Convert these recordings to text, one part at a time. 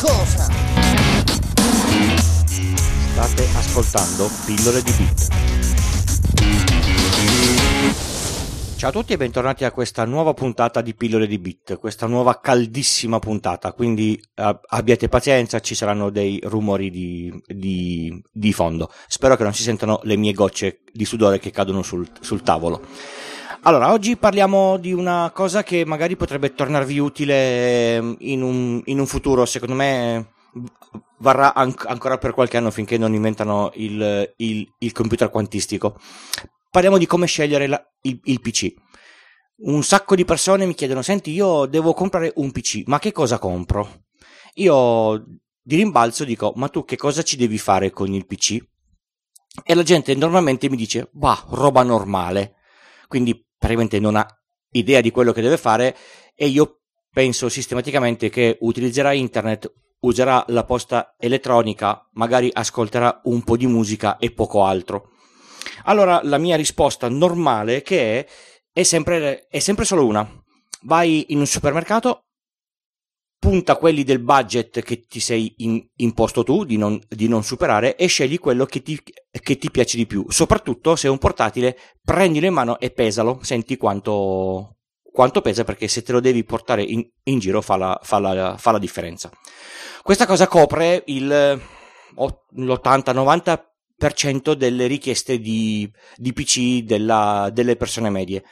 cosa? State ascoltando Pillole di Beat. Ciao a tutti e bentornati a questa nuova puntata di Pillole di Bit, questa nuova caldissima puntata, quindi eh, abbiate pazienza, ci saranno dei rumori di, di, di, fondo. Spero che non si sentano le mie gocce di sudore che cadono sul, sul tavolo. Allora, oggi parliamo di una cosa che magari potrebbe tornarvi utile in un, in un futuro, secondo me varrà an- ancora per qualche anno finché non inventano il, il, il computer quantistico parliamo di come scegliere la, il, il PC. Un sacco di persone mi chiedono: Senti, io devo comprare un PC, ma che cosa compro? Io di rimbalzo dico: Ma tu che cosa ci devi fare con il PC? E la gente normalmente mi dice: Bah, roba normale. Quindi praticamente non ha idea di quello che deve fare e io penso sistematicamente che utilizzerà internet, userà la posta elettronica, magari ascolterà un po' di musica e poco altro. Allora la mia risposta normale che è, è sempre, è sempre solo una. Vai in un supermercato, punta quelli del budget che ti sei in, imposto tu di non, di non, superare e scegli quello che ti, che ti, piace di più. Soprattutto se è un portatile, prendilo in mano e pesalo, senti quanto, quanto pesa perché se te lo devi portare in, in giro fa la, fa, la, fa la differenza. Questa cosa copre il, l'80-90% delle richieste di, di PC della, delle persone medie.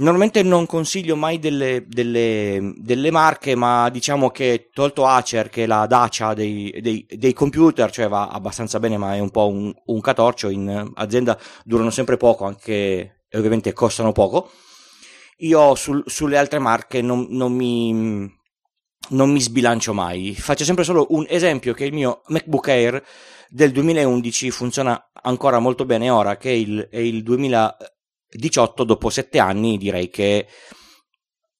Normalmente non consiglio mai delle, delle, delle, marche, ma diciamo che tolto Acer, che è la Dacia dei, dei, dei, computer, cioè va abbastanza bene, ma è un po' un, un catorcio, in azienda durano sempre poco, anche ovviamente costano poco. Io sul, sulle altre marche non, non, mi, non mi sbilancio mai. Faccio sempre solo un esempio che il mio MacBook Air del 2011 funziona ancora molto bene ora che è il, è il 2018 dopo sette anni direi che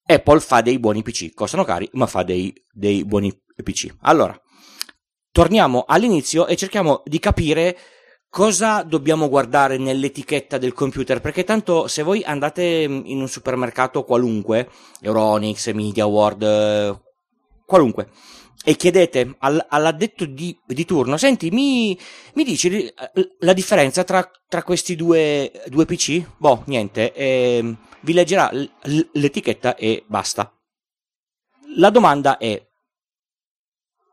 Apple fa dei buoni PC costano cari ma fa dei, dei buoni PC allora torniamo all'inizio e cerchiamo di capire cosa dobbiamo guardare nell'etichetta del computer perché tanto se voi andate in un supermercato qualunque Euronics, Media World qualunque e chiedete al, all'addetto di, di, turno, senti, mi, mi dici la differenza tra, tra questi due, due, PC? Boh, niente, eh, vi leggerà l'etichetta e basta. La domanda è,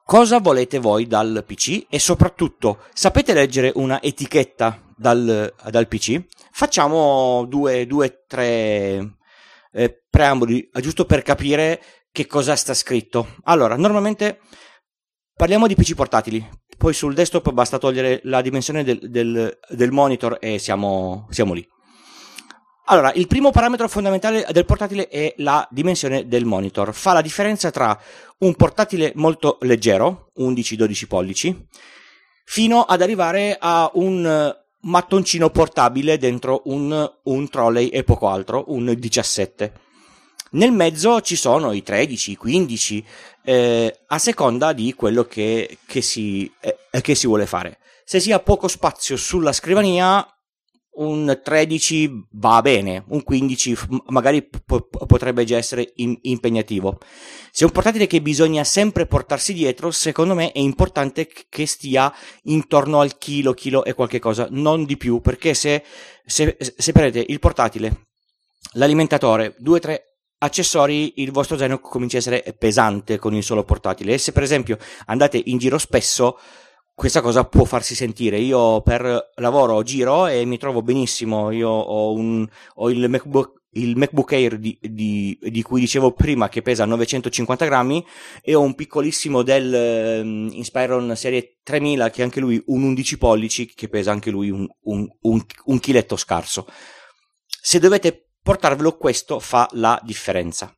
cosa volete voi dal PC? E soprattutto, sapete leggere una etichetta dal, dal PC? Facciamo due, due tre eh, preamboli, giusto per capire che cosa sta scritto. Allora, normalmente parliamo di PC portatili, poi sul desktop basta togliere la dimensione del, del, del monitor e siamo, siamo lì. Allora, il primo parametro fondamentale del portatile è la dimensione del monitor. Fa la differenza tra un portatile molto leggero, 11-12 pollici, fino ad arrivare a un mattoncino portabile dentro un, un trolley e poco altro, un 17. Nel mezzo ci sono i 13, i 15, eh, a seconda di quello che, che, si, eh, che si vuole fare. Se si ha poco spazio sulla scrivania, un 13 va bene, un 15 magari p- potrebbe già essere in- impegnativo. Se è un portatile che bisogna sempre portarsi dietro, secondo me è importante che stia intorno al chilo, chilo e qualche cosa, non di più, perché se, se, se prendete il portatile, l'alimentatore, 2-3 accessori il vostro zaino comincia a essere pesante con il solo portatile e se per esempio andate in giro spesso questa cosa può farsi sentire. Io per lavoro giro e mi trovo benissimo. Io ho, un, ho il MacBook, il MacBook Air di, di, di, cui dicevo prima che pesa 950 grammi e ho un piccolissimo Dell um, Inspiron serie 3000 che anche lui un 11 pollici che pesa anche lui un, un, un, un chiletto scarso. Se dovete portarvelo questo fa la differenza.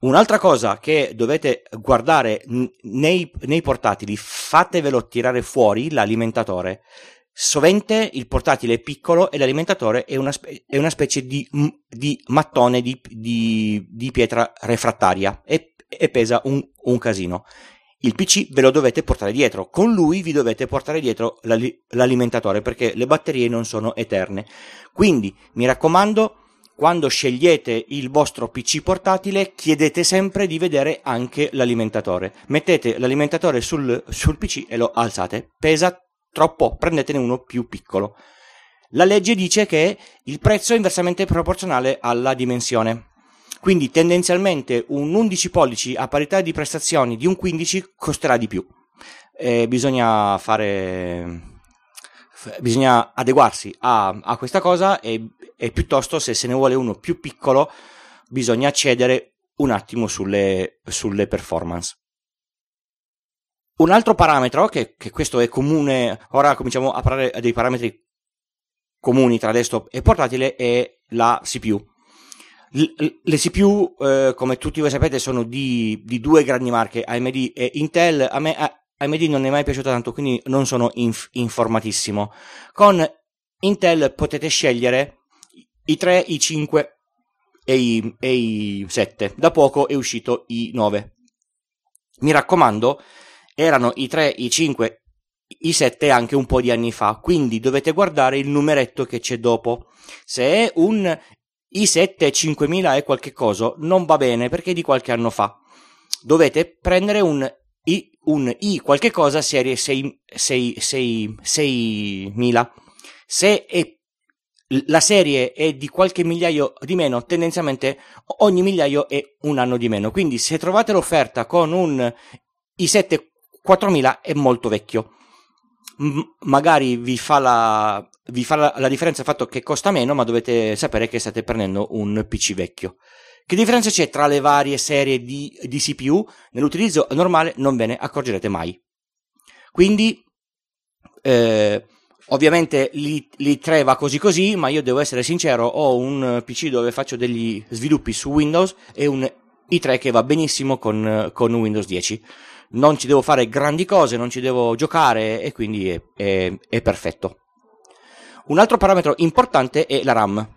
Un'altra cosa che dovete guardare nei, nei, portatili, fatevelo tirare fuori l'alimentatore. Sovente il portatile è piccolo e l'alimentatore è una, spe- è una specie di, di mattone di, di, di, pietra refrattaria e, e pesa un, un casino il PC ve lo dovete portare dietro, con lui vi dovete portare dietro l'alimentatore perché le batterie non sono eterne. Quindi mi raccomando, quando scegliete il vostro PC portatile, chiedete sempre di vedere anche l'alimentatore. Mettete l'alimentatore sul, sul PC e lo alzate. Pesa troppo, prendetene uno più piccolo. La legge dice che il prezzo è inversamente proporzionale alla dimensione. Quindi tendenzialmente un 11 pollici a parità di prestazioni di un 15 costerà di più. Eh, bisogna fare bisogna adeguarsi a, a questa cosa e, e, piuttosto se se ne vuole uno più piccolo bisogna cedere un attimo sulle, sulle performance. Un altro parametro, che, che, questo è comune, ora cominciamo a parlare dei parametri comuni tra desktop e portatile, è la CPU. Le CPU, eh, come tutti voi sapete, sono di, di, due grandi marche, AMD e Intel. A me AMD non è mai piaciuta tanto, quindi non sono inf- informatissimo. Con Intel potete scegliere i 3, i 5 e i, e i 7. Da poco è uscito i 9. Mi raccomando, erano i 3, i 5, i 7 anche un po' di anni fa, quindi dovete guardare il numeretto che c'è dopo. Se è un i7 5000 e qualche cosa, non va bene perché di qualche anno fa. Dovete prendere un i, un i qualche cosa serie 6, 6, 6, 6000. Se è, la serie è di qualche migliaio di meno, tendenzialmente ogni migliaio è un anno di meno. Quindi se trovate l'offerta con un i7 4000 è molto vecchio. M- magari vi fa, la, vi fa la, la differenza il fatto che costa meno, ma dovete sapere che state prendendo un PC vecchio. Che differenza c'è tra le varie serie di, di CPU? Nell'utilizzo normale non ve ne accorgerete mai. Quindi, eh, ovviamente l'i3 va così così, ma io devo essere sincero, ho un PC dove faccio degli sviluppi su Windows e un i3 che va benissimo con, con Windows 10. Non ci devo fare grandi cose, non ci devo giocare e quindi è, è, è perfetto. Un altro parametro importante è la RAM.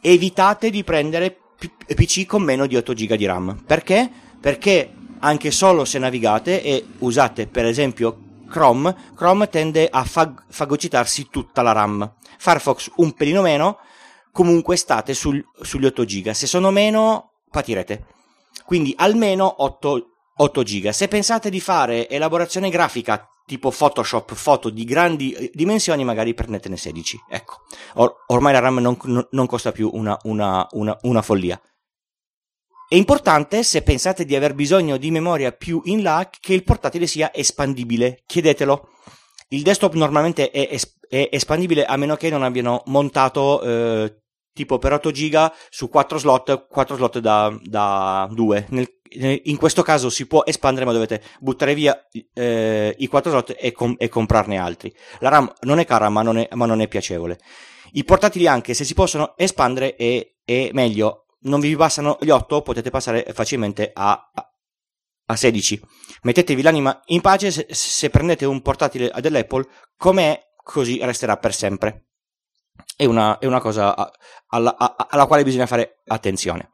Evitate di prendere PC con meno di 8 GB di RAM. Perché? Perché anche solo se navigate e usate per esempio Chrome, Chrome tende a fag- fagocitarsi tutta la RAM. Firefox un pelino meno, comunque state sul, sugli 8 GB. Se sono meno, patirete. Quindi almeno 8, 8 GB. Se pensate di fare elaborazione grafica tipo Photoshop, foto di grandi eh, dimensioni, magari prendetene 16. Ecco, Or- ormai la RAM non, non costa più una, una, una, una, follia. È importante, se pensate di aver bisogno di memoria più in là, che il portatile sia espandibile. Chiedetelo. Il desktop normalmente è, es- è espandibile a meno che non abbiano montato eh, tipo per 8 giga su 4 slot, 4 slot da, da 2. Nel, in questo caso si può espandere, ma dovete buttare via eh, i 4 slot e, com- e, comprarne altri. La RAM non è cara, ma non è, ma non è piacevole. I portatili anche, se si possono espandere, è, è meglio. Non vi passano gli 8, potete passare facilmente a, a, a 16. Mettetevi l'anima in pace se, se prendete un portatile dell'Apple, com'è, così resterà per sempre è una, è una cosa alla, alla quale bisogna fare attenzione.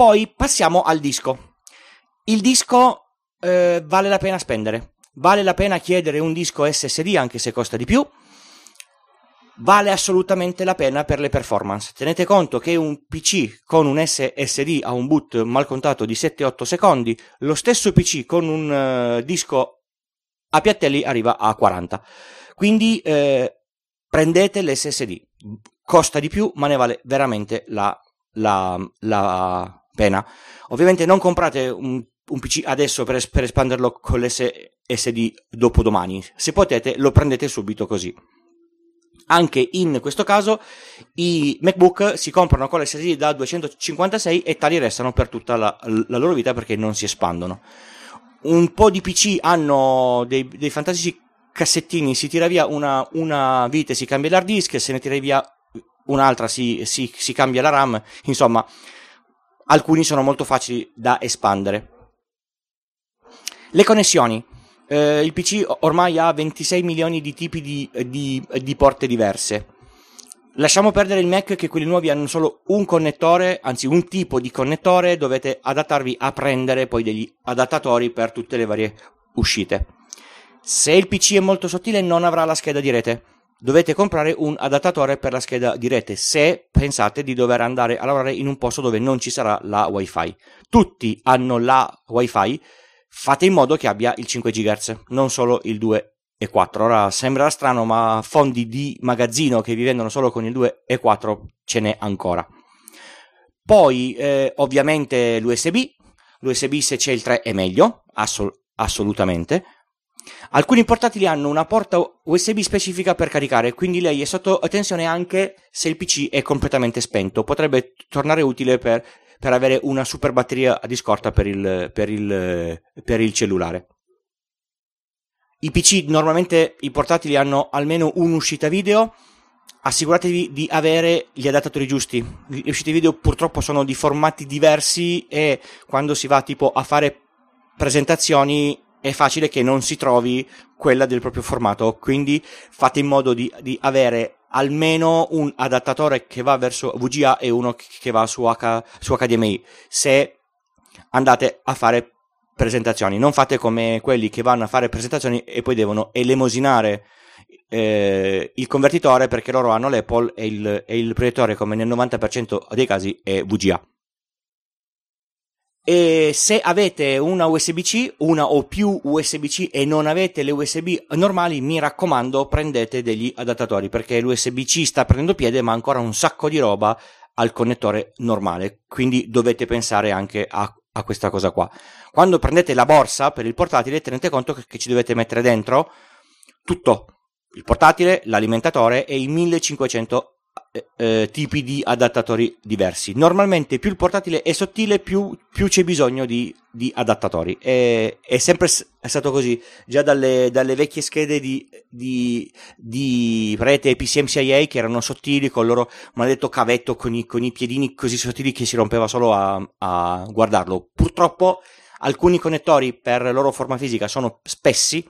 Poi passiamo al disco. Il disco eh, vale la pena spendere, vale la pena chiedere un disco SSD anche se costa di più, vale assolutamente la pena per le performance. Tenete conto che un PC con un SSD ha un boot mal contato di 7-8 secondi, lo stesso PC con un uh, disco a piattelli arriva a 40. Quindi eh, prendete l'SSD, costa di più ma ne vale veramente la, la, la pena. Ovviamente non comprate un, un PC adesso per, per espanderlo con l'SSD dopo domani, se potete lo prendete subito così. Anche in questo caso i MacBook si comprano con l'SSD da 256 e tali restano per tutta la, la loro vita perché non si espandono. Un po' di PC hanno dei, dei fantastici cassettini si tira via una, una vite, si cambia l'hard disk, se ne tira via un'altra si, si, si cambia la RAM, insomma alcuni sono molto facili da espandere. Le connessioni. Eh, il PC ormai ha 26 milioni di tipi di, di, di, porte diverse. Lasciamo perdere il Mac che quelli nuovi hanno solo un connettore, anzi un tipo di connettore, dovete adattarvi a prendere poi degli adattatori per tutte le varie uscite. Se il PC è molto sottile non avrà la scheda di rete. Dovete comprare un adattatore per la scheda di rete se pensate di dover andare a lavorare in un posto dove non ci sarà la wifi. Tutti hanno la wifi, fate in modo che abbia il 5 GHz, non solo il 2 e 4. Ora sembrerà strano, ma fondi di magazzino che vi vendono solo con il 2 e 4 ce n'è ancora. Poi, eh, ovviamente, l'USB. L'USB se c'è il 3 è meglio, assol- assolutamente. Alcuni portatili hanno una porta USB specifica per caricare, quindi lei è sotto attenzione anche se il PC è completamente spento. Potrebbe tornare utile per, per avere una super batteria di scorta per il, per il, per il cellulare. I PC normalmente i portatili hanno almeno un'uscita video. Assicuratevi di avere gli adattatori giusti. Le uscite video purtroppo sono di formati diversi e quando si va tipo a fare presentazioni è facile che non si trovi quella del proprio formato, quindi fate in modo di, di avere almeno un adattatore che va verso VGA e uno che va su, H, su HDMI. Se andate a fare presentazioni, non fate come quelli che vanno a fare presentazioni e poi devono elemosinare eh, il convertitore perché loro hanno l'Apple e il, e il proiettore come nel 90% dei casi è VGA. E se avete una USB-C, una o più USB-C e non avete le USB normali, mi raccomando, prendete degli adattatori perché l'USB-C sta prendendo piede, ma ancora un sacco di roba al connettore normale. Quindi dovete pensare anche a, a questa cosa qua. Quando prendete la borsa per il portatile, tenete conto che, che ci dovete mettere dentro tutto il portatile, l'alimentatore e i 1500 eh, eh, tipi di adattatori diversi. Normalmente più il portatile è sottile, più, più c'è bisogno di, di adattatori. È, è, sempre è stato così, già dalle, dalle vecchie schede di, di, di rete PCMCIA che erano sottili con il loro maledetto cavetto con i, con i piedini così sottili che si rompeva solo a, a guardarlo. Purtroppo alcuni connettori per loro forma fisica sono spessi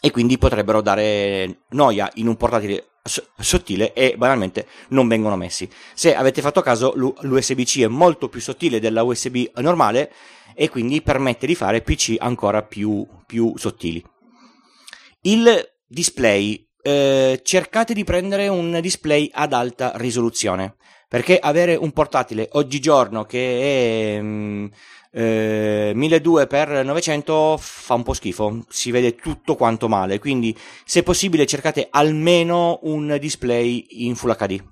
e quindi potrebbero dare noia in un portatile sottile e banalmente non vengono messi. Se avete fatto caso, l'USB-C è molto più sottile della USB normale e quindi permette di fare PC ancora più, più sottili. Il display. Eh, cercate di prendere un display ad alta risoluzione perché avere un portatile oggigiorno che è mm, eh, 1200x900 fa un po' schifo, si vede tutto quanto male, quindi se possibile cercate almeno un display in Full HD.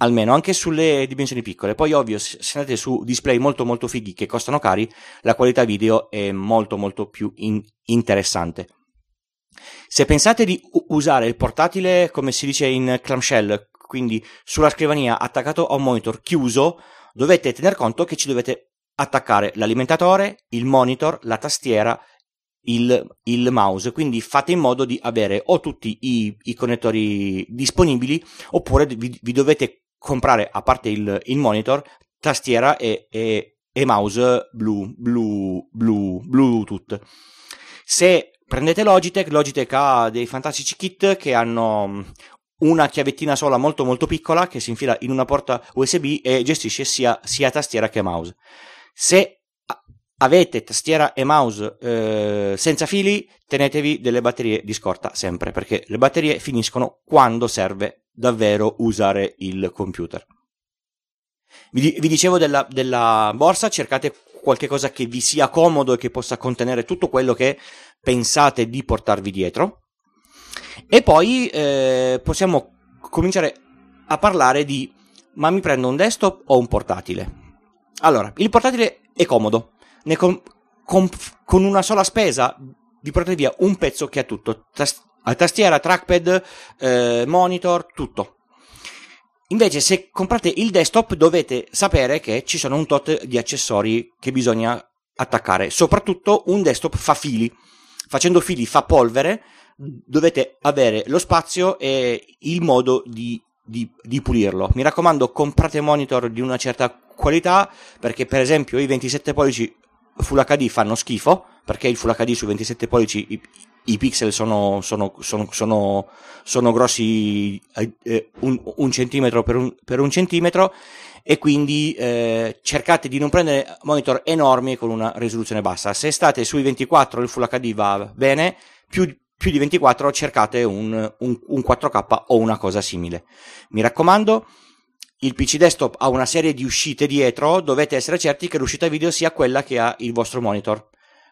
Almeno anche sulle dimensioni piccole. Poi, ovvio, se andate su display molto molto fighi che costano cari, la qualità video è molto molto più in- interessante. Se pensate di usare il portatile, come si dice in clamshell, quindi sulla scrivania attaccato a un monitor chiuso, dovete tener conto che ci dovete attaccare l'alimentatore, il monitor, la tastiera, il, il, mouse. Quindi fate in modo di avere o tutti i, i connettori disponibili oppure vi, vi, dovete comprare, a parte il, il monitor, tastiera e, e, e mouse blu, blu, blu, Bluetooth. Se prendete Logitech, Logitech ha dei fantastici kit che hanno una chiavettina sola molto molto piccola che si infila in una porta USB e gestisce sia, sia tastiera che mouse. Se avete tastiera e mouse eh, senza fili, tenetevi delle batterie di scorta sempre, perché le batterie finiscono quando serve davvero usare il computer. Vi, vi dicevo della, della borsa, cercate qualche cosa che vi sia comodo e che possa contenere tutto quello che pensate di portarvi dietro. E poi eh, possiamo cominciare a parlare di ma mi prendo un desktop o un portatile? Allora, il portatile è comodo, con, con, con, una sola spesa vi portate via un pezzo che ha tutto, Tast- tastiera, trackpad, eh, monitor, tutto. Invece se comprate il desktop dovete sapere che ci sono un tot di accessori che bisogna attaccare, soprattutto un desktop fa fili, facendo fili fa polvere, dovete avere lo spazio e il modo di, di, di pulirlo. Mi raccomando, comprate monitor di una certa qualità perché per esempio i 27 pollici Full HD fanno schifo perché il Full HD su 27 pollici i, i pixel sono, sono, sono, sono, grossi eh, un, un, centimetro per un, per un centimetro e quindi eh, cercate di non prendere monitor enormi con una risoluzione bassa. Se state sui 24 il Full HD va bene, più, più di 24 cercate un, un, un 4K o una cosa simile. Mi raccomando, il PC desktop ha una serie di uscite dietro, dovete essere certi che l'uscita video sia quella che ha il vostro monitor.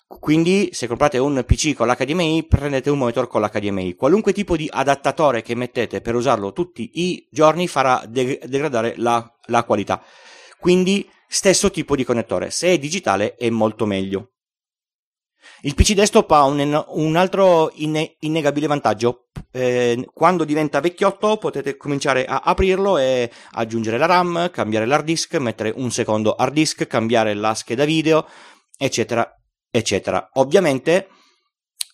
Quindi, se comprate un PC con l'HDMI, prendete un monitor con l'HDMI. Qualunque tipo di adattatore che mettete per usarlo tutti i giorni farà de- degradare la, la qualità. Quindi, stesso tipo di connettore. Se è digitale è molto meglio. Il PC desktop ha un, un altro inne, innegabile vantaggio. Eh, quando diventa vecchiotto potete cominciare a aprirlo e aggiungere la RAM, cambiare l'hard disk, mettere un secondo hard disk, cambiare la scheda video, eccetera, eccetera. Ovviamente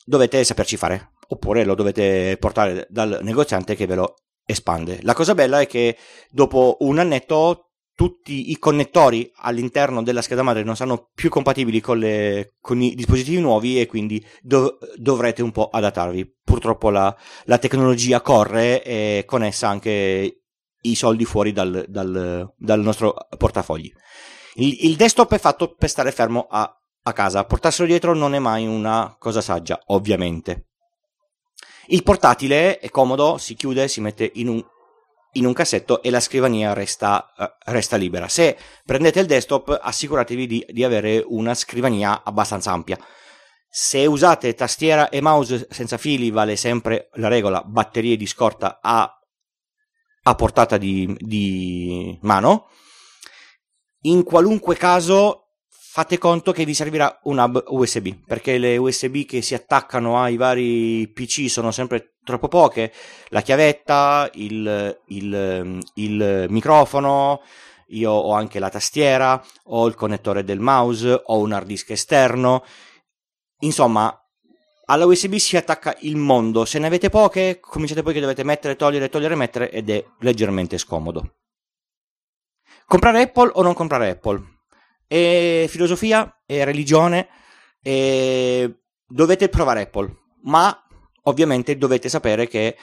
dovete saperci fare, oppure lo dovete portare dal negoziante che ve lo espande. La cosa bella è che dopo un annetto tutti i connettori all'interno della scheda madre non saranno più compatibili con, le, con i dispositivi nuovi e quindi dov- dovrete un po' adattarvi. Purtroppo la, la, tecnologia corre e con essa anche i soldi fuori dal, dal, dal nostro portafogli. Il, il, desktop è fatto per stare fermo a, a casa, portarselo dietro non è mai una cosa saggia, ovviamente. Il portatile è comodo, si chiude, si mette in un in un cassetto e la scrivania resta, uh, resta libera. Se prendete il desktop, assicuratevi di, di, avere una scrivania abbastanza ampia. Se usate tastiera e mouse senza fili, vale sempre la regola batterie di scorta a, a portata di, di mano. In qualunque caso, fate conto che vi servirà un hub USB, perché le USB che si attaccano ai vari PC sono sempre troppo poche. La chiavetta, il, il, il microfono, io ho anche la tastiera, ho il connettore del mouse, ho un hard disk esterno. Insomma, alla USB si attacca il mondo. Se ne avete poche, cominciate poi che dovete mettere, togliere, togliere, mettere ed è leggermente scomodo. Comprare Apple o non comprare Apple? E filosofia e religione e dovete provare Apple, ma ovviamente dovete sapere che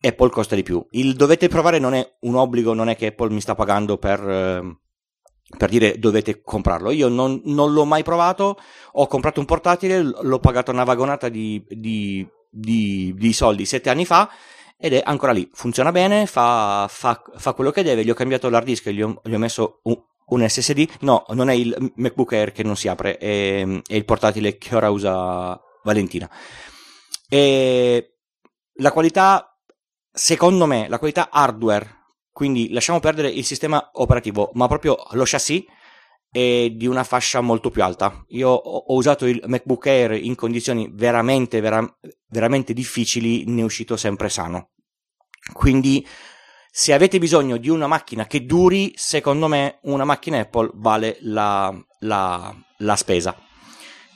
Apple costa di più. Il dovete provare non è un obbligo, non è che Apple mi sta pagando per, eh, per dire dovete comprarlo. Io non, non, l'ho mai provato, ho comprato un portatile, l'ho pagato una vagonata di, di, di, di soldi sette anni fa ed è ancora lì, funziona bene, fa, fa, fa, quello che deve, gli ho cambiato l'hard disk, gli ho, gli ho messo un, un SSD? No, non è il MacBook Air che non si apre, è, è il portatile che ora usa Valentina. E la qualità, secondo me, la qualità hardware, quindi lasciamo perdere il sistema operativo, ma proprio lo chassis è di una fascia molto più alta. Io ho, usato il MacBook Air in condizioni veramente, vera, veramente difficili, ne è uscito sempre sano. Quindi se avete bisogno di una macchina che duri, secondo me una macchina Apple vale la, la, la spesa.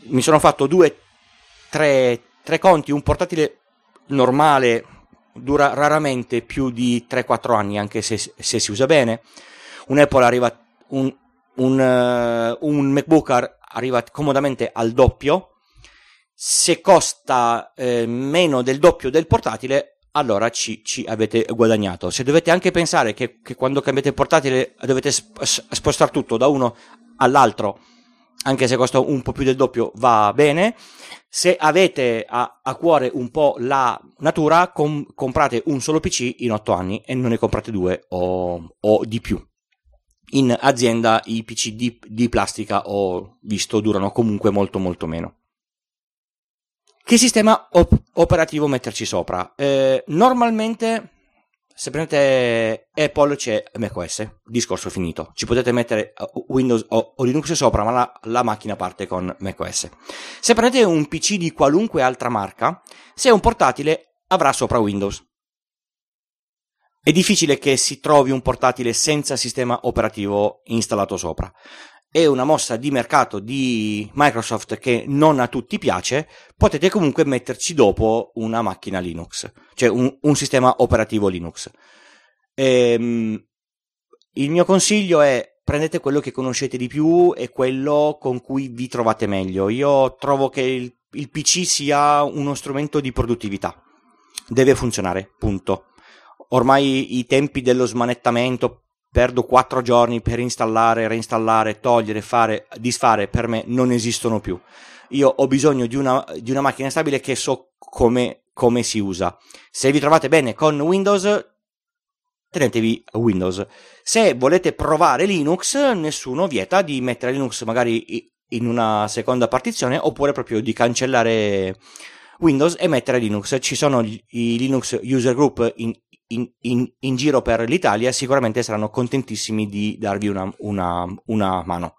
Mi sono fatto due, tre, tre conti, un portatile normale dura raramente più di 3-4 anni, anche se, se, si usa bene. Un Apple arriva, un, un, uh, un MacBook arriva comodamente al doppio. Se costa eh, meno del doppio del portatile, allora ci, ci, avete guadagnato. Se dovete anche pensare che, che quando cambiate portatile dovete spostare tutto da uno all'altro, anche se costa un po' più del doppio, va bene. Se avete a, a cuore un po' la natura, com, comprate un solo PC in 8 anni e non ne comprate due o, o di più. In azienda i PC di, di plastica ho visto durano comunque molto molto meno. Che sistema op- operativo metterci sopra? Eh, normalmente, se prendete Apple c'è macOS, discorso finito. Ci potete mettere uh, Windows o, o Linux sopra, ma la, la, macchina parte con macOS. Se prendete un PC di qualunque altra marca, se è un portatile avrà sopra Windows. È difficile che si trovi un portatile senza sistema operativo installato sopra è una mossa di mercato di Microsoft che non a tutti piace, potete comunque metterci dopo una macchina Linux, cioè un, un sistema operativo Linux. Ehm, il mio consiglio è prendete quello che conoscete di più e quello con cui vi trovate meglio. Io trovo che il, il PC sia uno strumento di produttività. Deve funzionare, punto. Ormai i tempi dello smanettamento perdo quattro giorni per installare, reinstallare, togliere, fare, disfare, per me non esistono più. Io ho bisogno di una, di una macchina stabile che so come, come si usa. Se vi trovate bene con Windows, tenetevi Windows. Se volete provare Linux, nessuno vieta di mettere Linux magari in una seconda partizione oppure proprio di cancellare Windows e mettere Linux. Ci sono i Linux User Group in, in, in, in giro per l'Italia, sicuramente saranno contentissimi di darvi una, una, una mano.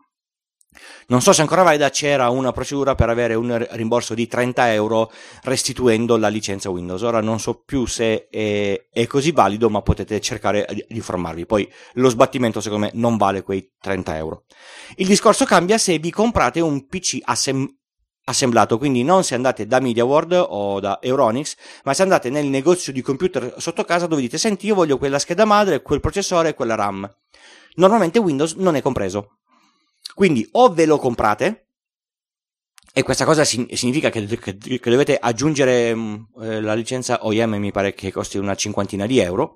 Non so se ancora valida, c'era una procedura per avere un rimborso di 30 euro restituendo la licenza Windows. Ora non so più se è, è così valido, ma potete cercare di informarvi. Poi lo sbattimento, secondo me, non vale quei 30 euro. Il discorso cambia se vi comprate un PC assem- assemblato, quindi non se andate da MediaWorld o da Euronics, ma se andate nel negozio di computer sotto casa dove dite senti io voglio quella scheda madre, quel processore e quella RAM. Normalmente Windows non è compreso. Quindi o ve lo comprate, e questa cosa significa che, che, che dovete aggiungere mm, eh, la licenza OEM, mi pare che costi una cinquantina di euro,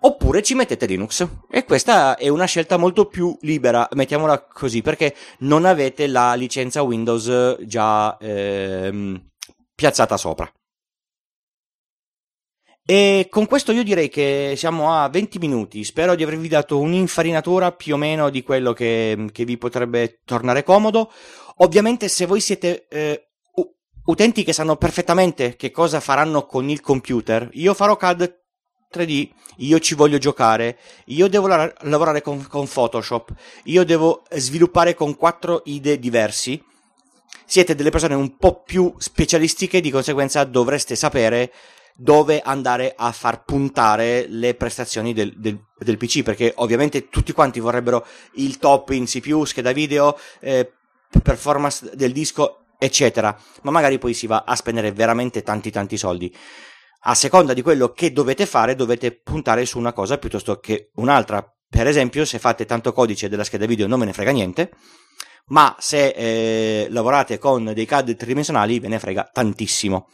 oppure ci mettete Linux. E questa è una scelta molto più libera, mettiamola così, perché non avete la licenza Windows già eh, piazzata sopra. E con questo io direi che siamo a 20 minuti. Spero di avervi dato un'infarinatura più o meno di quello che, che vi potrebbe tornare comodo. Ovviamente, se voi siete eh, utenti che sanno perfettamente che cosa faranno con il computer, io farò CAD 3D, io ci voglio giocare, io devo la- lavorare con, con Photoshop, io devo sviluppare con quattro idee diversi. Siete delle persone un po' più specialistiche, di conseguenza dovreste sapere dove andare a far puntare le prestazioni del, del, del, PC, perché ovviamente tutti quanti vorrebbero il top in CPU, scheda video, eh, performance del disco, eccetera, ma magari poi si va a spendere veramente tanti tanti soldi. A seconda di quello che dovete fare, dovete puntare su una cosa piuttosto che un'altra. Per esempio, se fate tanto codice della scheda video non me ne frega niente, ma se eh, lavorate con dei CAD tridimensionali ve ne frega tantissimo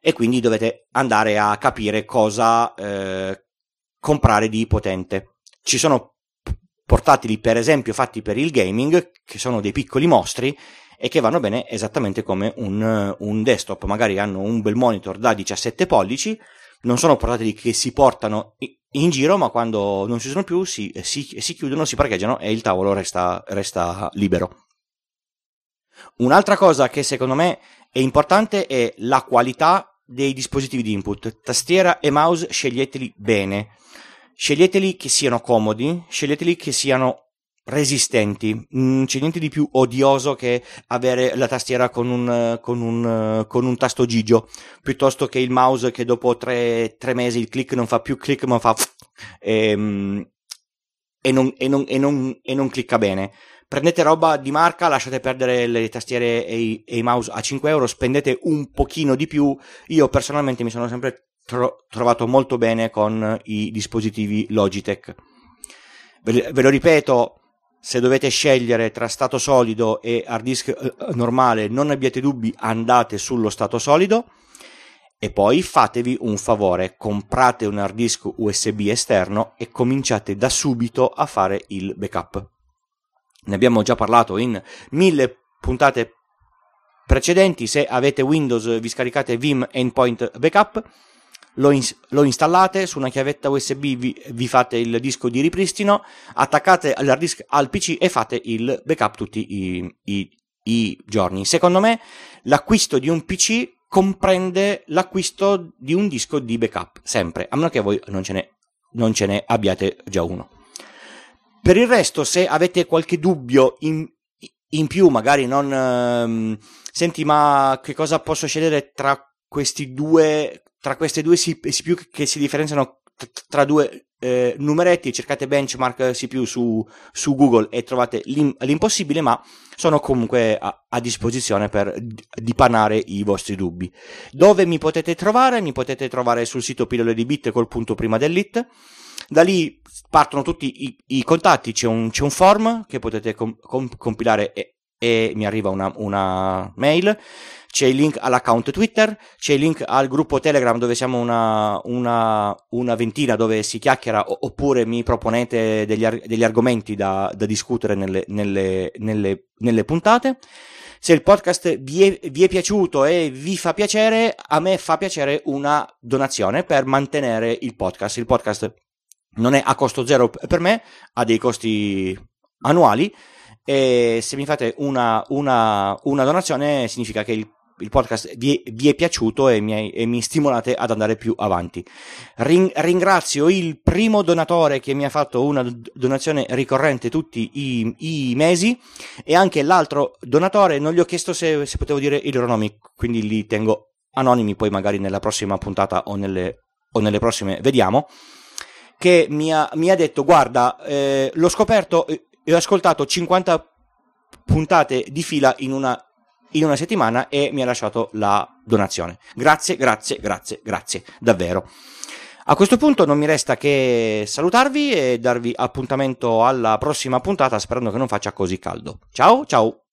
e quindi dovete andare a capire cosa eh, comprare di potente. Ci sono portatili per esempio fatti per il gaming che sono dei piccoli mostri e che vanno bene esattamente come un, un desktop, magari hanno un bel monitor da 17 pollici, non sono portatili che si portano in giro, ma quando non si usano più si, si, si chiudono, si parcheggiano e il tavolo resta, resta libero. Un'altra cosa che secondo me è importante è la qualità dei dispositivi di input, tastiera e mouse sceglieteli bene, sceglieteli che siano comodi, sceglieteli che siano resistenti. Mm, c'è niente di più odioso che avere la tastiera con un, con un, con un tasto gigio, piuttosto che il mouse che dopo tre, tre, mesi il click non fa più click ma fa e, ehm, e, non, e, non, e, non, e non clicca bene prendete roba di marca, lasciate perdere le tastiere e i, e i mouse a 5 euro, spendete un pochino di più. Io personalmente mi sono sempre tro- trovato molto bene con i dispositivi Logitech. Ve, ve lo ripeto, se dovete scegliere tra stato solido e hard disk eh, normale, non abbiate dubbi, andate sullo stato solido. E poi fatevi un favore, comprate un hard disk USB esterno e cominciate da subito a fare il backup ne abbiamo già parlato in mille puntate precedenti. Se avete Windows, vi scaricate Vim Endpoint Backup, lo, in, lo installate su una chiavetta USB, vi, vi, fate il disco di ripristino, attaccate l'hard disk al PC e fate il backup tutti i, i, i giorni. Secondo me, l'acquisto di un PC comprende l'acquisto di un disco di backup, sempre, a meno che voi non ce ne, non ce ne abbiate già uno. Per il resto, se avete qualche dubbio in, in più, magari non... Ehm, senti, ma che cosa posso scegliere tra questi due, tra queste due CPU che si differenziano tra due eh, numeretti, cercate benchmark CPU su, su, Google e trovate l'im- l'impossibile, ma sono comunque a, a, disposizione per dipanare i vostri dubbi. Dove mi potete trovare? Mi potete trovare sul sito pillole di bit col punto prima dell'it da lì partono tutti i, i contatti, c'è un, c'è un, form che potete com, compilare e, e mi arriva una, una mail c'è il link all'account Twitter, c'è il link al gruppo Telegram dove siamo una, una, una ventina dove si chiacchiera oppure mi proponete degli, degli argomenti da, da discutere nelle, nelle, nelle, nelle, puntate. Se il podcast vi è, vi è piaciuto e vi fa piacere, a me fa piacere una donazione per mantenere il podcast. Il podcast non è a costo zero per me, ha dei costi annuali e se mi fate una, una, una donazione significa che il il podcast vi è, vi è piaciuto e mi, e mi, stimolate ad andare più avanti. Ring, ringrazio il primo donatore che mi ha fatto una donazione ricorrente tutti i, i, mesi e anche l'altro donatore, non gli ho chiesto se, se, potevo dire i loro nomi, quindi li tengo anonimi, poi magari nella prossima puntata o nelle, o nelle prossime vediamo, che mi ha, mi ha detto guarda, eh, l'ho scoperto e ho ascoltato 50 puntate di fila in una in una settimana e mi ha lasciato la donazione. Grazie, grazie, grazie, grazie, davvero. A questo punto non mi resta che salutarvi e darvi appuntamento alla prossima puntata sperando che non faccia così caldo. Ciao, ciao!